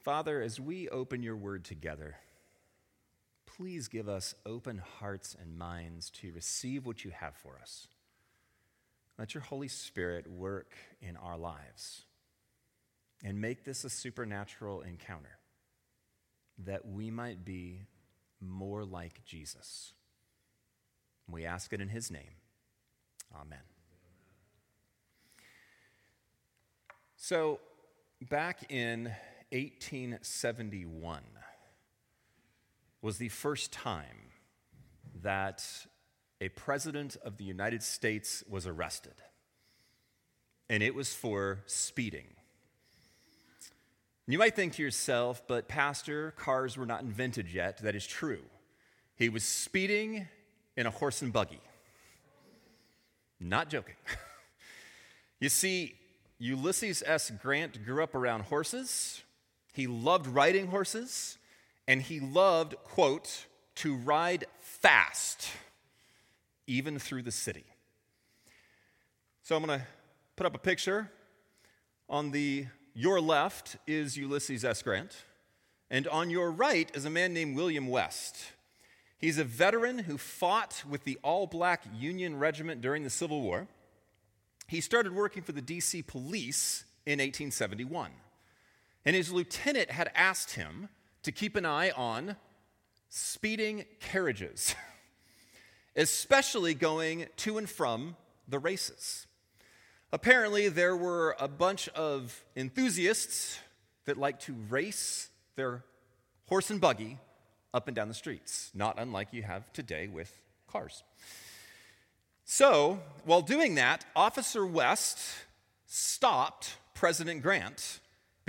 Father, as we open your word together, please give us open hearts and minds to receive what you have for us. Let your Holy Spirit work in our lives and make this a supernatural encounter that we might be more like Jesus. We ask it in his name. Amen. So, back in 1871 was the first time that a president of the United States was arrested, and it was for speeding. You might think to yourself, but Pastor, cars were not invented yet. That is true. He was speeding in a horse and buggy. Not joking. you see, Ulysses S. Grant grew up around horses. He loved riding horses, and he loved, quote, to ride fast, even through the city. So I'm going to put up a picture. On the your left is Ulysses S. Grant, and on your right is a man named William West. He's a veteran who fought with the all black Union Regiment during the Civil War. He started working for the DC police in 1871. And his lieutenant had asked him to keep an eye on speeding carriages, especially going to and from the races. Apparently, there were a bunch of enthusiasts that liked to race their horse and buggy up and down the streets, not unlike you have today with cars. So, while doing that, Officer West stopped President Grant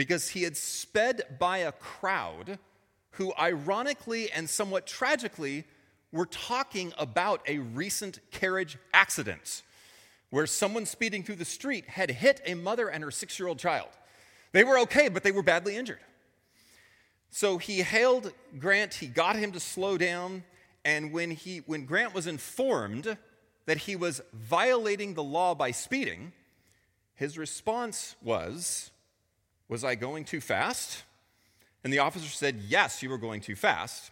because he had sped by a crowd who, ironically and somewhat tragically, were talking about a recent carriage accident where someone speeding through the street had hit a mother and her six year old child. They were okay, but they were badly injured. So he hailed Grant, he got him to slow down, and when, he, when Grant was informed that he was violating the law by speeding, his response was, Was I going too fast? And the officer said, Yes, you were going too fast.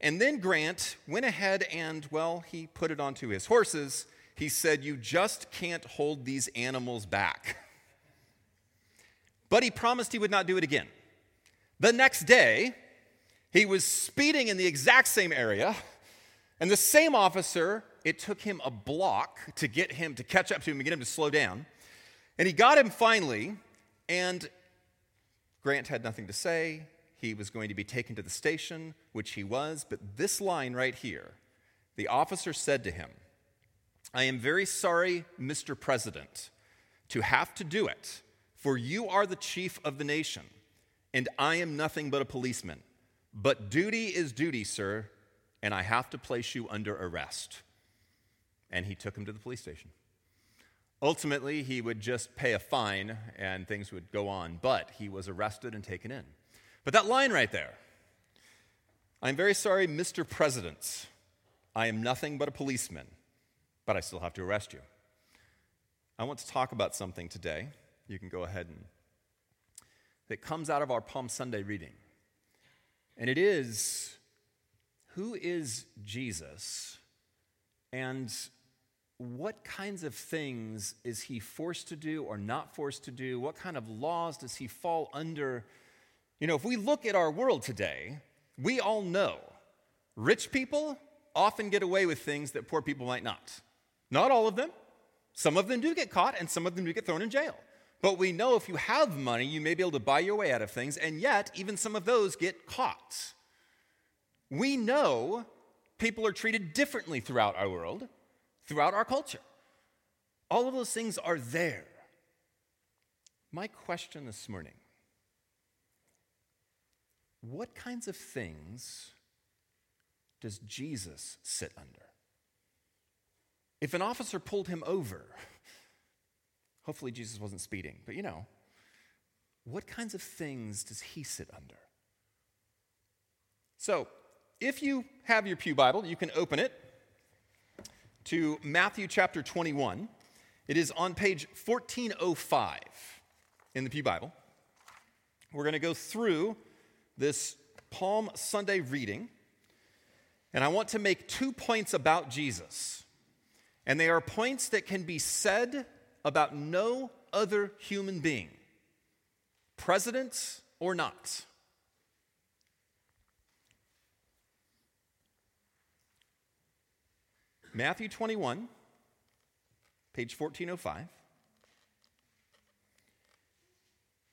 And then Grant went ahead and, well, he put it onto his horses. He said, You just can't hold these animals back. But he promised he would not do it again. The next day, he was speeding in the exact same area, and the same officer, it took him a block to get him to catch up to him and get him to slow down. And he got him finally, and Grant had nothing to say. He was going to be taken to the station, which he was, but this line right here the officer said to him, I am very sorry, Mr. President, to have to do it, for you are the chief of the nation and I am nothing but a policeman. But duty is duty, sir, and I have to place you under arrest. And he took him to the police station. Ultimately, he would just pay a fine and things would go on, but he was arrested and taken in. But that line right there I'm very sorry, Mr. President. I am nothing but a policeman, but I still have to arrest you. I want to talk about something today. You can go ahead and that comes out of our Palm Sunday reading. And it is who is Jesus and what kinds of things is he forced to do or not forced to do? What kind of laws does he fall under? You know, if we look at our world today, we all know rich people often get away with things that poor people might not. Not all of them. Some of them do get caught, and some of them do get thrown in jail. But we know if you have money, you may be able to buy your way out of things, and yet, even some of those get caught. We know people are treated differently throughout our world, throughout our culture. All of those things are there. My question this morning what kinds of things does Jesus sit under? If an officer pulled him over, Hopefully, Jesus wasn't speeding, but you know, what kinds of things does he sit under? So, if you have your Pew Bible, you can open it to Matthew chapter 21. It is on page 1405 in the Pew Bible. We're going to go through this Palm Sunday reading, and I want to make two points about Jesus. And they are points that can be said about no other human being, president or not. Matthew 21, page 1405.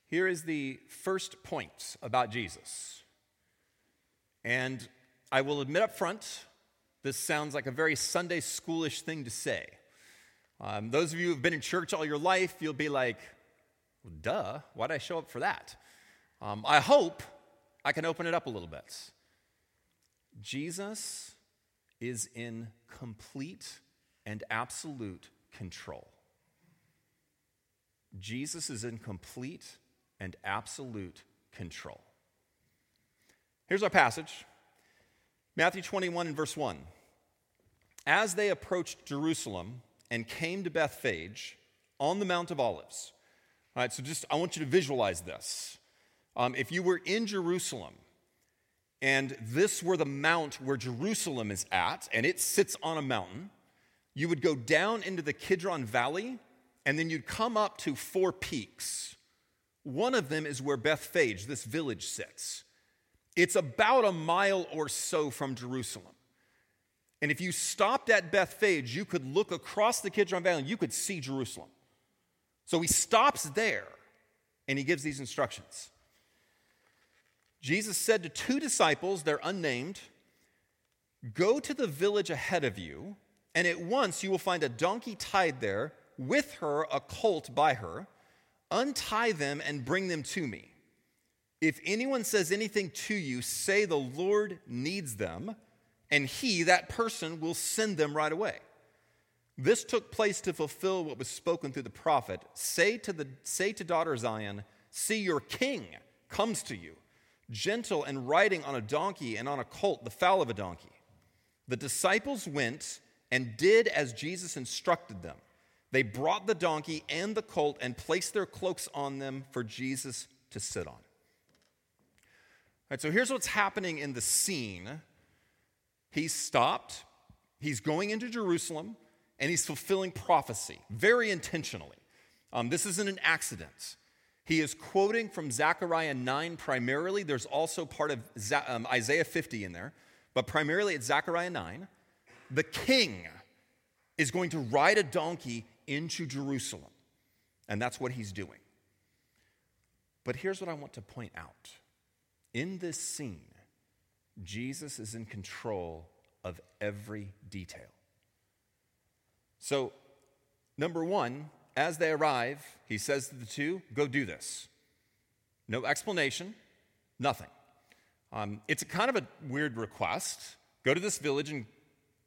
Here is the first point about Jesus. And I will admit up front, this sounds like a very Sunday schoolish thing to say. Um, those of you who have been in church all your life, you'll be like, well, duh, why'd I show up for that? Um, I hope I can open it up a little bit. Jesus is in complete and absolute control. Jesus is in complete and absolute control. Here's our passage Matthew 21 and verse 1. As they approached Jerusalem and came to Bethphage on the Mount of Olives. All right, so just I want you to visualize this. Um, if you were in Jerusalem, and this were the mount where Jerusalem is at, and it sits on a mountain, you would go down into the Kidron Valley, and then you'd come up to four peaks. One of them is where Bethphage, this village, sits. It's about a mile or so from Jerusalem. And if you stopped at Bethphage, you could look across the Kidron Valley and you could see Jerusalem. So he stops there and he gives these instructions. Jesus said to two disciples, they're unnamed, Go to the village ahead of you, and at once you will find a donkey tied there, with her a colt by her. Untie them and bring them to me. If anyone says anything to you, say the Lord needs them, and he, that person, will send them right away. This took place to fulfill what was spoken through the prophet. Say to, the, say to daughter Zion, See, your king comes to you gentle and riding on a donkey and on a colt, the foal of a donkey. The disciples went and did as Jesus instructed them. They brought the donkey and the colt and placed their cloaks on them for Jesus to sit on. All right, so here's what's happening in the scene. He's stopped, he's going into Jerusalem, and he's fulfilling prophecy very intentionally. Um, this isn't an accident. He is quoting from Zechariah 9 primarily. There's also part of um, Isaiah 50 in there, but primarily it's Zechariah 9. The king is going to ride a donkey into Jerusalem, and that's what he's doing. But here's what I want to point out in this scene, Jesus is in control of every detail. So, number one, as they arrive, he says to the two, Go do this. No explanation, nothing. Um, it's a kind of a weird request. Go to this village and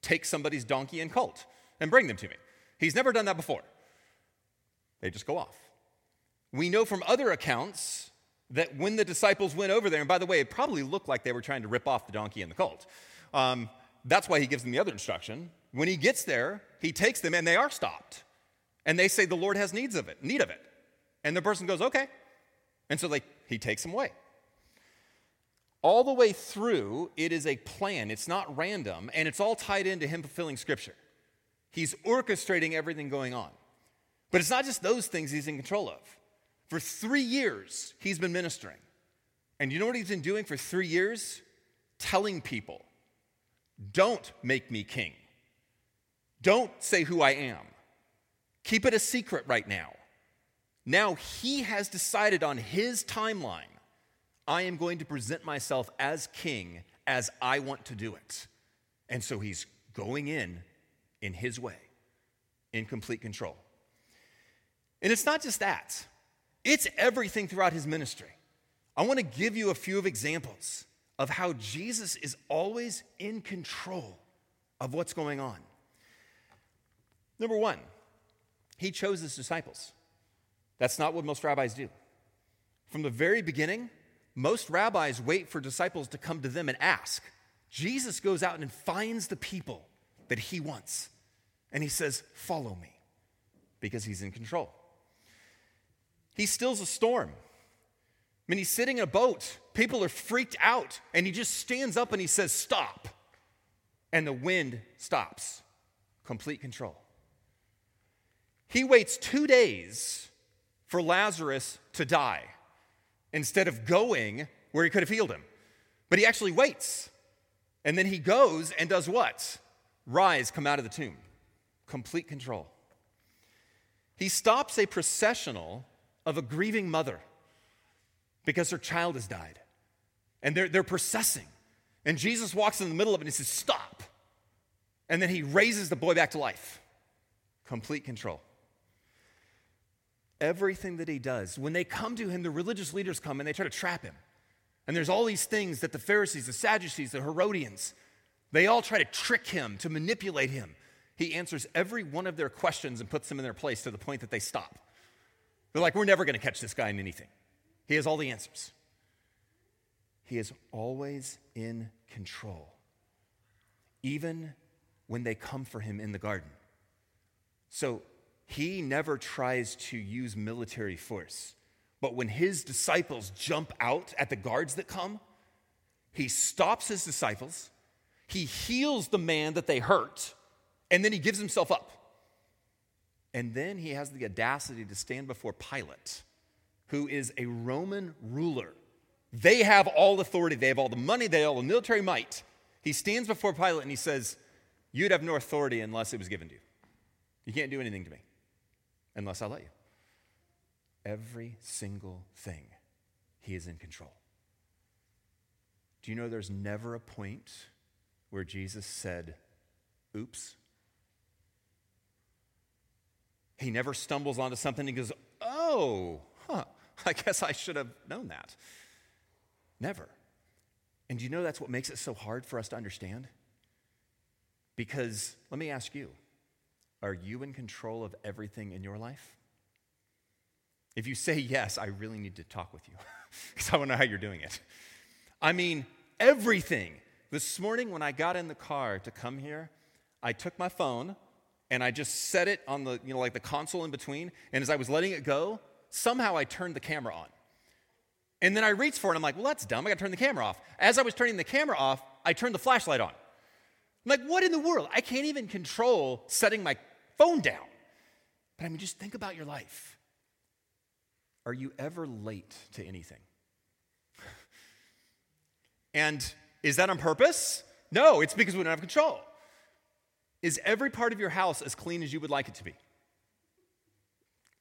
take somebody's donkey and colt and bring them to me. He's never done that before. They just go off. We know from other accounts that when the disciples went over there, and by the way, it probably looked like they were trying to rip off the donkey and the colt. Um, that's why he gives them the other instruction. When he gets there, he takes them and they are stopped and they say the Lord has needs of it, need of it. And the person goes, okay. And so like he takes them away. All the way through, it is a plan. It's not random, and it's all tied into him fulfilling scripture. He's orchestrating everything going on. But it's not just those things he's in control of. For three years, he's been ministering. And you know what he's been doing for three years? Telling people, don't make me king. Don't say who I am. Keep it a secret right now. Now he has decided on his timeline I am going to present myself as king as I want to do it. And so he's going in in his way, in complete control. And it's not just that, it's everything throughout his ministry. I want to give you a few of examples of how Jesus is always in control of what's going on. Number one, he chose his disciples. That's not what most rabbis do. From the very beginning, most rabbis wait for disciples to come to them and ask. Jesus goes out and finds the people that he wants. And he says, Follow me, because he's in control. He stills a storm. I mean, he's sitting in a boat. People are freaked out. And he just stands up and he says, Stop. And the wind stops. Complete control. He waits two days for Lazarus to die instead of going where he could have healed him. But he actually waits. And then he goes and does what? Rise, come out of the tomb. Complete control. He stops a processional of a grieving mother because her child has died. And they're, they're processing. And Jesus walks in the middle of it and he says, Stop. And then he raises the boy back to life. Complete control. Everything that he does, when they come to him, the religious leaders come and they try to trap him. And there's all these things that the Pharisees, the Sadducees, the Herodians, they all try to trick him, to manipulate him. He answers every one of their questions and puts them in their place to the point that they stop. They're like, we're never going to catch this guy in anything. He has all the answers. He is always in control, even when they come for him in the garden. So he never tries to use military force. But when his disciples jump out at the guards that come, he stops his disciples, he heals the man that they hurt, and then he gives himself up. And then he has the audacity to stand before Pilate, who is a Roman ruler. They have all authority, they have all the money, they have all the military might. He stands before Pilate and he says, You'd have no authority unless it was given to you. You can't do anything to me unless I let you. Every single thing, he is in control. Do you know there's never a point where Jesus said, Oops? He never stumbles onto something and goes, Oh, huh, I guess I should have known that. Never. And do you know that's what makes it so hard for us to understand? Because let me ask you are you in control of everything in your life? If you say yes, I really need to talk with you because I want to know how you're doing it. I mean, everything. This morning, when I got in the car to come here, I took my phone and I just set it on the, you know, like the console in between. And as I was letting it go, somehow I turned the camera on. And then I reached for it. And I'm like, well, that's dumb. I got to turn the camera off. As I was turning the camera off, I turned the flashlight on. I'm like, what in the world? I can't even control setting my phone down. But I mean, just think about your life. Are you ever late to anything? and is that on purpose? No, it's because we don't have control. Is every part of your house as clean as you would like it to be?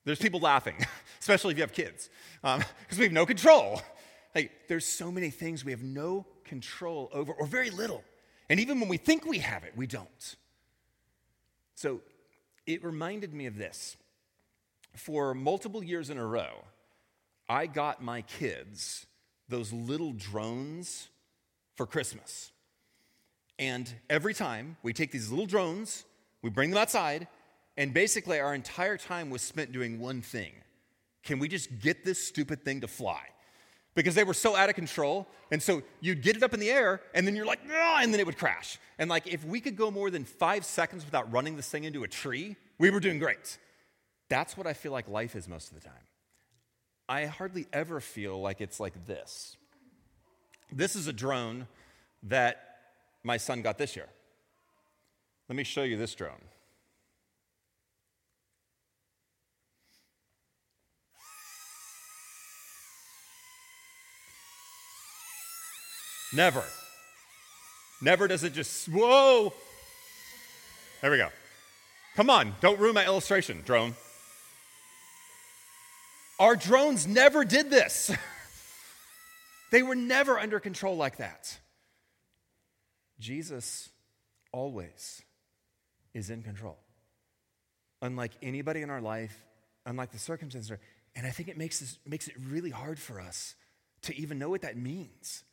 There's people laughing, especially if you have kids, because um, we have no control. Like, there's so many things we have no control over, or very little. And even when we think we have it, we don't. So it reminded me of this. For multiple years in a row, I got my kids those little drones for Christmas. And every time we take these little drones, we bring them outside, and basically our entire time was spent doing one thing can we just get this stupid thing to fly? Because they were so out of control. And so you'd get it up in the air, and then you're like, and then it would crash. And like, if we could go more than five seconds without running this thing into a tree, we were doing great. That's what I feel like life is most of the time. I hardly ever feel like it's like this. This is a drone that my son got this year. Let me show you this drone. Never. Never does it just, whoa. There we go. Come on, don't ruin my illustration, drone. Our drones never did this. they were never under control like that. Jesus always is in control. Unlike anybody in our life, unlike the circumstances. And I think it makes, this, makes it really hard for us to even know what that means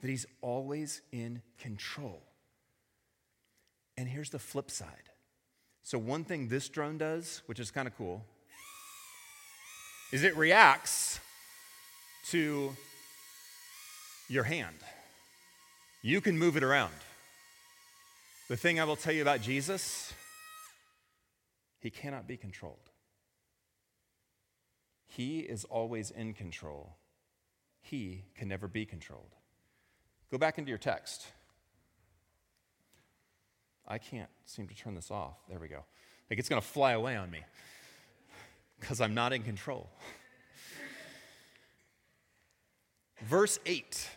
that he's always in control. And here's the flip side. So, one thing this drone does, which is kind of cool, is it reacts to your hand. You can move it around. The thing I will tell you about Jesus, he cannot be controlled. He is always in control, he can never be controlled. Go back into your text. I can't seem to turn this off. There we go. Like it's going to fly away on me because I'm not in control. Verse 8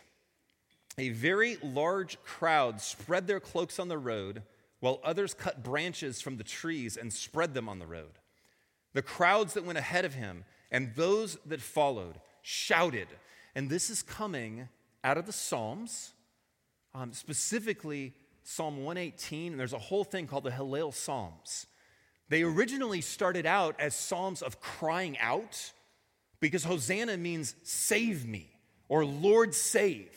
A very large crowd spread their cloaks on the road, while others cut branches from the trees and spread them on the road. The crowds that went ahead of him and those that followed shouted. And this is coming out of the Psalms, um, specifically Psalm 118. And there's a whole thing called the Hallel Psalms. They originally started out as psalms of crying out because Hosanna means save me or Lord save.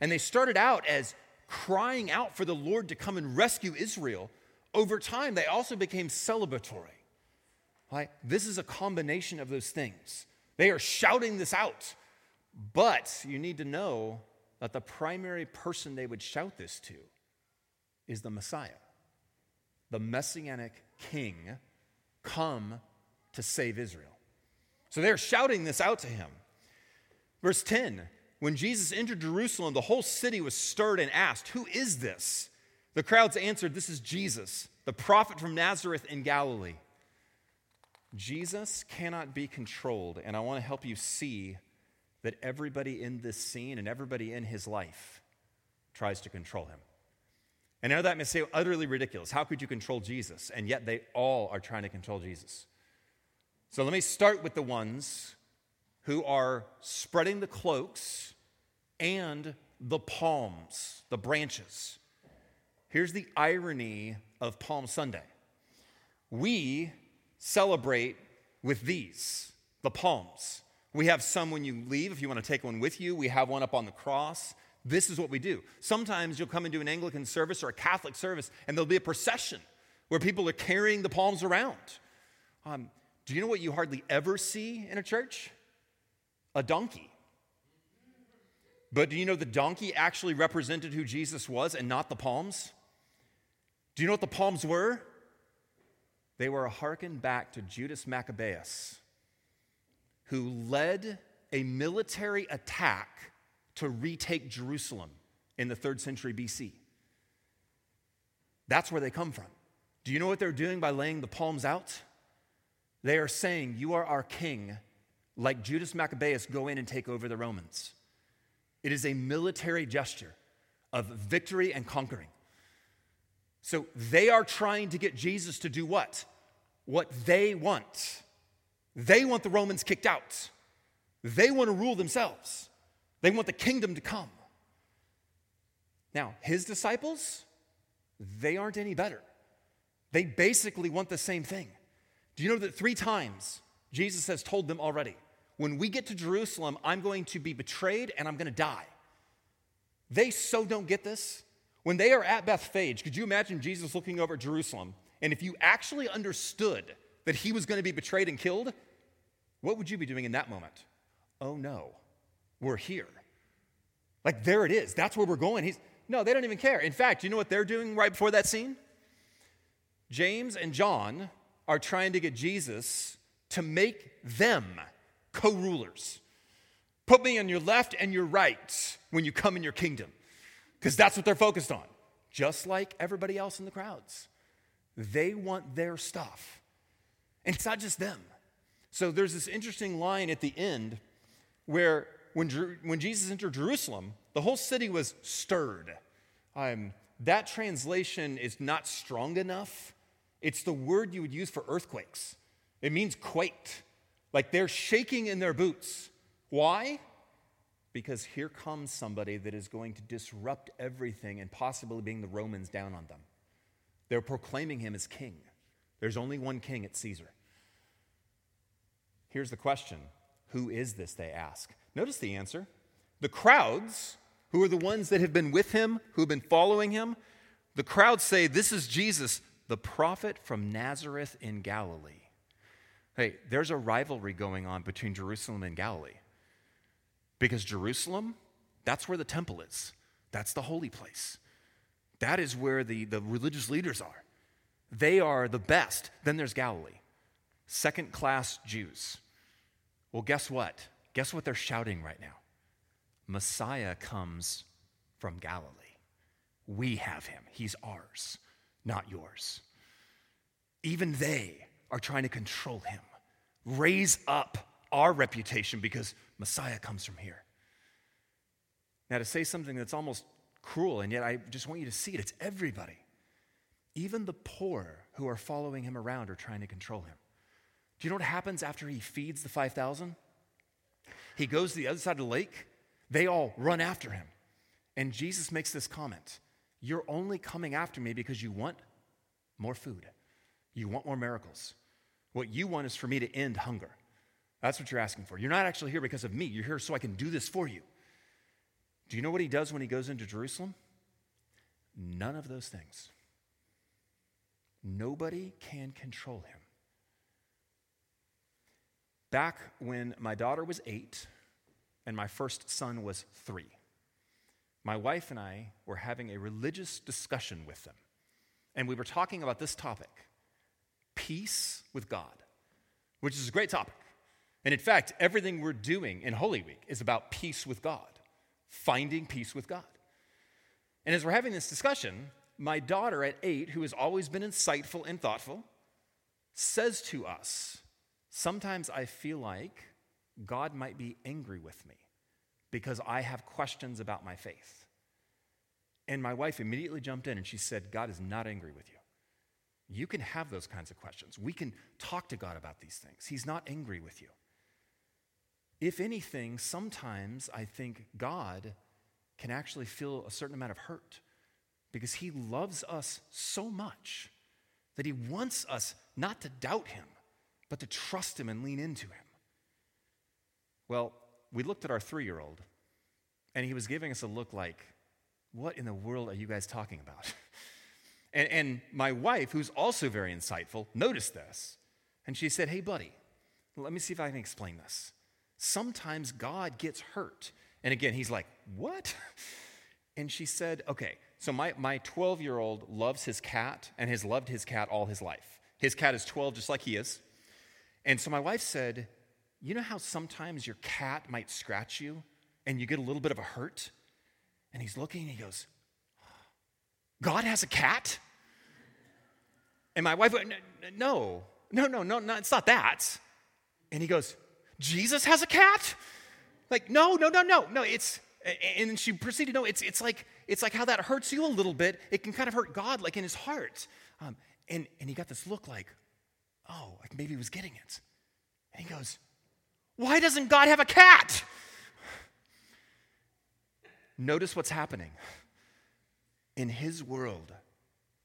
And they started out as crying out for the Lord to come and rescue Israel. Over time, they also became celebratory. Right? This is a combination of those things. They are shouting this out. But you need to know that the primary person they would shout this to is the Messiah, the messianic king come to save Israel. So they're shouting this out to him. Verse 10 When Jesus entered Jerusalem, the whole city was stirred and asked, Who is this? The crowds answered, This is Jesus, the prophet from Nazareth in Galilee. Jesus cannot be controlled, and I want to help you see that everybody in this scene and everybody in his life tries to control him. And now that may say utterly ridiculous. How could you control Jesus? And yet they all are trying to control Jesus. So let me start with the ones who are spreading the cloaks and the palms, the branches. Here's the irony of Palm Sunday we celebrate with these, the palms. We have some when you leave, if you want to take one with you. We have one up on the cross. This is what we do. Sometimes you'll come into an Anglican service or a Catholic service, and there'll be a procession where people are carrying the palms around. Um, do you know what you hardly ever see in a church? A donkey. But do you know the donkey actually represented who Jesus was and not the palms? Do you know what the palms were? They were a hearken back to Judas Maccabeus, who led a military attack to retake Jerusalem in the third century BC. That's where they come from. Do you know what they're doing by laying the palms out? They are saying, You are our king, like Judas Maccabeus, go in and take over the Romans. It is a military gesture of victory and conquering. So they are trying to get Jesus to do what? What they want. They want the Romans kicked out, they want to rule themselves. They want the kingdom to come. Now, his disciples, they aren't any better. They basically want the same thing. Do you know that three times Jesus has told them already, when we get to Jerusalem, I'm going to be betrayed and I'm going to die. They so don't get this. When they are at Bethphage, could you imagine Jesus looking over Jerusalem? And if you actually understood that he was going to be betrayed and killed, what would you be doing in that moment? Oh no, we're here. Like, there it is. That's where we're going. He's, no, they don't even care. In fact, you know what they're doing right before that scene? James and John are trying to get Jesus to make them co rulers. Put me on your left and your right when you come in your kingdom, because that's what they're focused on, just like everybody else in the crowds. They want their stuff. And it's not just them. So there's this interesting line at the end where when, when Jesus entered Jerusalem, the whole city was stirred. Um, that translation is not strong enough. It's the word you would use for earthquakes. It means quaked, like they're shaking in their boots. Why? Because here comes somebody that is going to disrupt everything and possibly bring the Romans down on them. They're proclaiming him as king. There's only one king, it's Caesar. Here's the question Who is this? They ask. Notice the answer. The crowds, who are the ones that have been with him, who have been following him, the crowds say, This is Jesus, the prophet from Nazareth in Galilee. Hey, there's a rivalry going on between Jerusalem and Galilee. Because Jerusalem, that's where the temple is, that's the holy place. That is where the, the religious leaders are. They are the best. Then there's Galilee, second class Jews. Well, guess what? Guess what they're shouting right now? Messiah comes from Galilee. We have him. He's ours, not yours. Even they are trying to control him, raise up our reputation because Messiah comes from here. Now, to say something that's almost cruel, and yet I just want you to see it, it's everybody. Even the poor who are following him around are trying to control him. Do you know what happens after he feeds the 5,000? He goes to the other side of the lake. They all run after him. And Jesus makes this comment You're only coming after me because you want more food, you want more miracles. What you want is for me to end hunger. That's what you're asking for. You're not actually here because of me, you're here so I can do this for you. Do you know what he does when he goes into Jerusalem? None of those things. Nobody can control him. Back when my daughter was eight and my first son was three, my wife and I were having a religious discussion with them. And we were talking about this topic peace with God, which is a great topic. And in fact, everything we're doing in Holy Week is about peace with God, finding peace with God. And as we're having this discussion, my daughter at eight, who has always been insightful and thoughtful, says to us, Sometimes I feel like God might be angry with me because I have questions about my faith. And my wife immediately jumped in and she said, God is not angry with you. You can have those kinds of questions. We can talk to God about these things. He's not angry with you. If anything, sometimes I think God can actually feel a certain amount of hurt because he loves us so much that he wants us not to doubt him, but to trust him and lean into him. Well, we looked at our three year old, and he was giving us a look like, What in the world are you guys talking about? and, and my wife, who's also very insightful, noticed this, and she said, Hey, buddy, let me see if I can explain this. Sometimes God gets hurt. And again, he's like, What? And she said, Okay, so my, my 12 year old loves his cat and has loved his cat all his life. His cat is 12, just like he is. And so my wife said, You know how sometimes your cat might scratch you and you get a little bit of a hurt? And he's looking and he goes, God has a cat? And my wife went, No, no, no, no, no, it's not that. And he goes, Jesus has a cat? Like, no, no, no, no, no, it's, and she proceeded, no, it's, it's like, it's like how that hurts you a little bit. It can kind of hurt God, like in his heart. Um, and, and he got this look like, oh, like maybe he was getting it. And he goes, why doesn't God have a cat? Notice what's happening. In his world,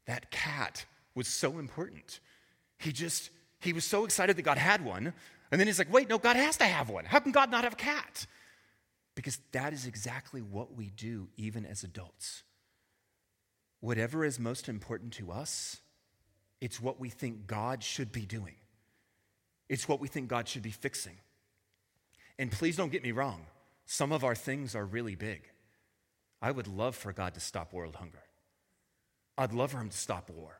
that cat was so important. He just, he was so excited that God had one. And then he's like, wait, no, God has to have one. How can God not have a cat? Because that is exactly what we do, even as adults. Whatever is most important to us, it's what we think God should be doing, it's what we think God should be fixing. And please don't get me wrong, some of our things are really big. I would love for God to stop world hunger. I'd love for him to stop war.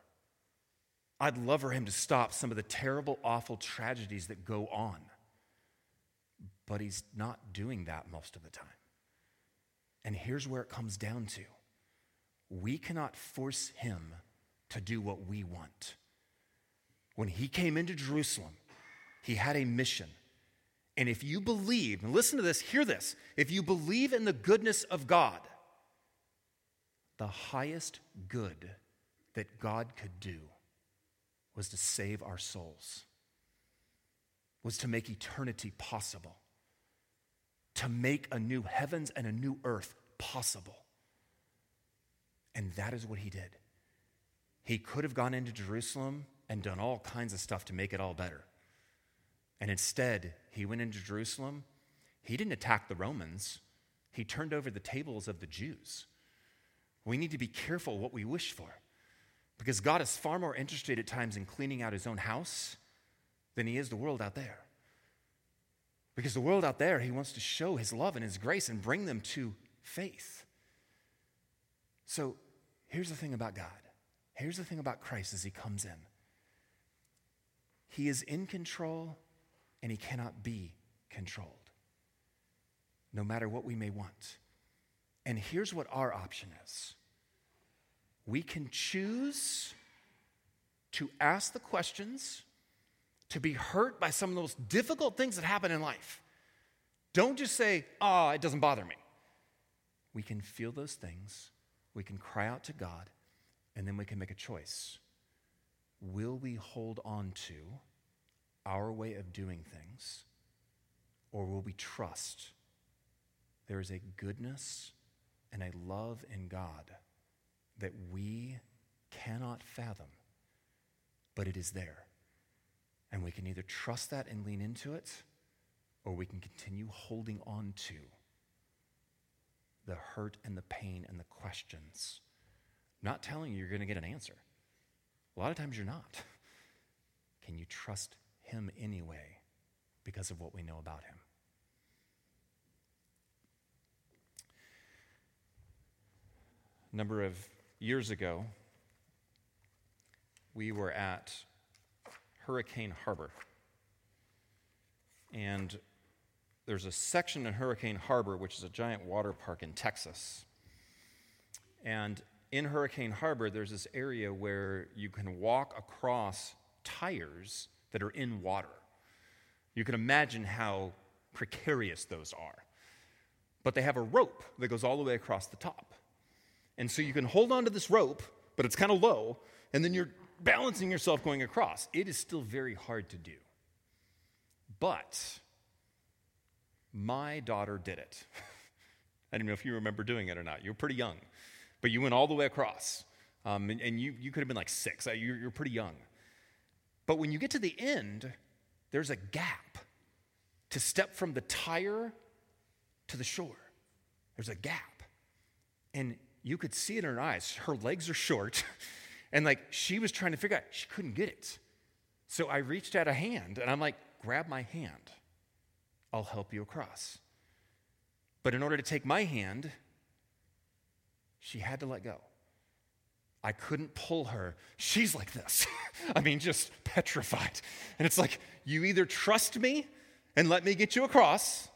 I'd love for him to stop some of the terrible, awful tragedies that go on but he's not doing that most of the time. And here's where it comes down to we cannot force him to do what we want. When he came into Jerusalem, he had a mission. And if you believe, and listen to this, hear this, if you believe in the goodness of God, the highest good that God could do was to save our souls, was to make eternity possible to make a new heavens and a new earth possible. And that is what he did. He could have gone into Jerusalem and done all kinds of stuff to make it all better. And instead, he went into Jerusalem. He didn't attack the Romans, he turned over the tables of the Jews. We need to be careful what we wish for because God is far more interested at times in cleaning out his own house than he is the world out there. Because the world out there, he wants to show his love and his grace and bring them to faith. So here's the thing about God. Here's the thing about Christ as he comes in He is in control and he cannot be controlled. no matter what we may want. And here's what our option is we can choose to ask the questions, to be hurt by some of the most difficult things that happen in life. Don't just say, oh, it doesn't bother me. We can feel those things, we can cry out to God, and then we can make a choice. Will we hold on to our way of doing things, or will we trust there is a goodness and a love in God that we cannot fathom, but it is there? And we can either trust that and lean into it, or we can continue holding on to the hurt and the pain and the questions. Not telling you you're going to get an answer. A lot of times you're not. Can you trust Him anyway because of what we know about Him? A number of years ago, we were at Hurricane Harbor. And there's a section in Hurricane Harbor, which is a giant water park in Texas. And in Hurricane Harbor, there's this area where you can walk across tires that are in water. You can imagine how precarious those are. But they have a rope that goes all the way across the top. And so you can hold on to this rope, but it's kind of low, and then you're balancing yourself going across. It is still very hard to do. But my daughter did it. I don't know if you remember doing it or not. You were pretty young, but you went all the way across. Um, and, and you, you could have been like six. You're, you're pretty young. But when you get to the end, there's a gap to step from the tire to the shore. There's a gap. And you could see it in her eyes. Her legs are short. And like she was trying to figure out, she couldn't get it. So I reached out a hand and I'm like, grab my hand. I'll help you across. But in order to take my hand, she had to let go. I couldn't pull her. She's like this. I mean, just petrified. And it's like, you either trust me and let me get you across,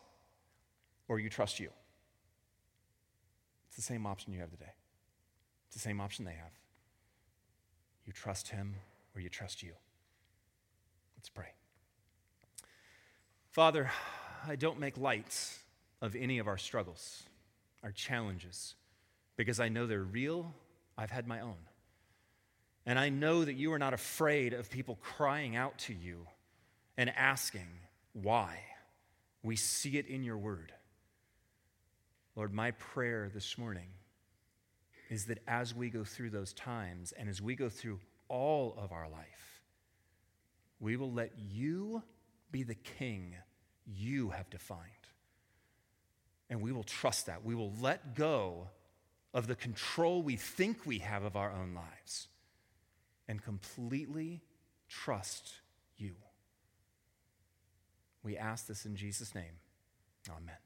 or you trust you. It's the same option you have today. It's the same option they have. You trust him or you trust you. Let's pray. Father, I don't make light of any of our struggles, our challenges, because I know they're real. I've had my own. And I know that you are not afraid of people crying out to you and asking why. We see it in your word. Lord, my prayer this morning is that as we go through those times and as we go through all of our life, we will let you be the king you have defined. And we will trust that. We will let go of the control we think we have of our own lives and completely trust you. We ask this in Jesus' name. Amen.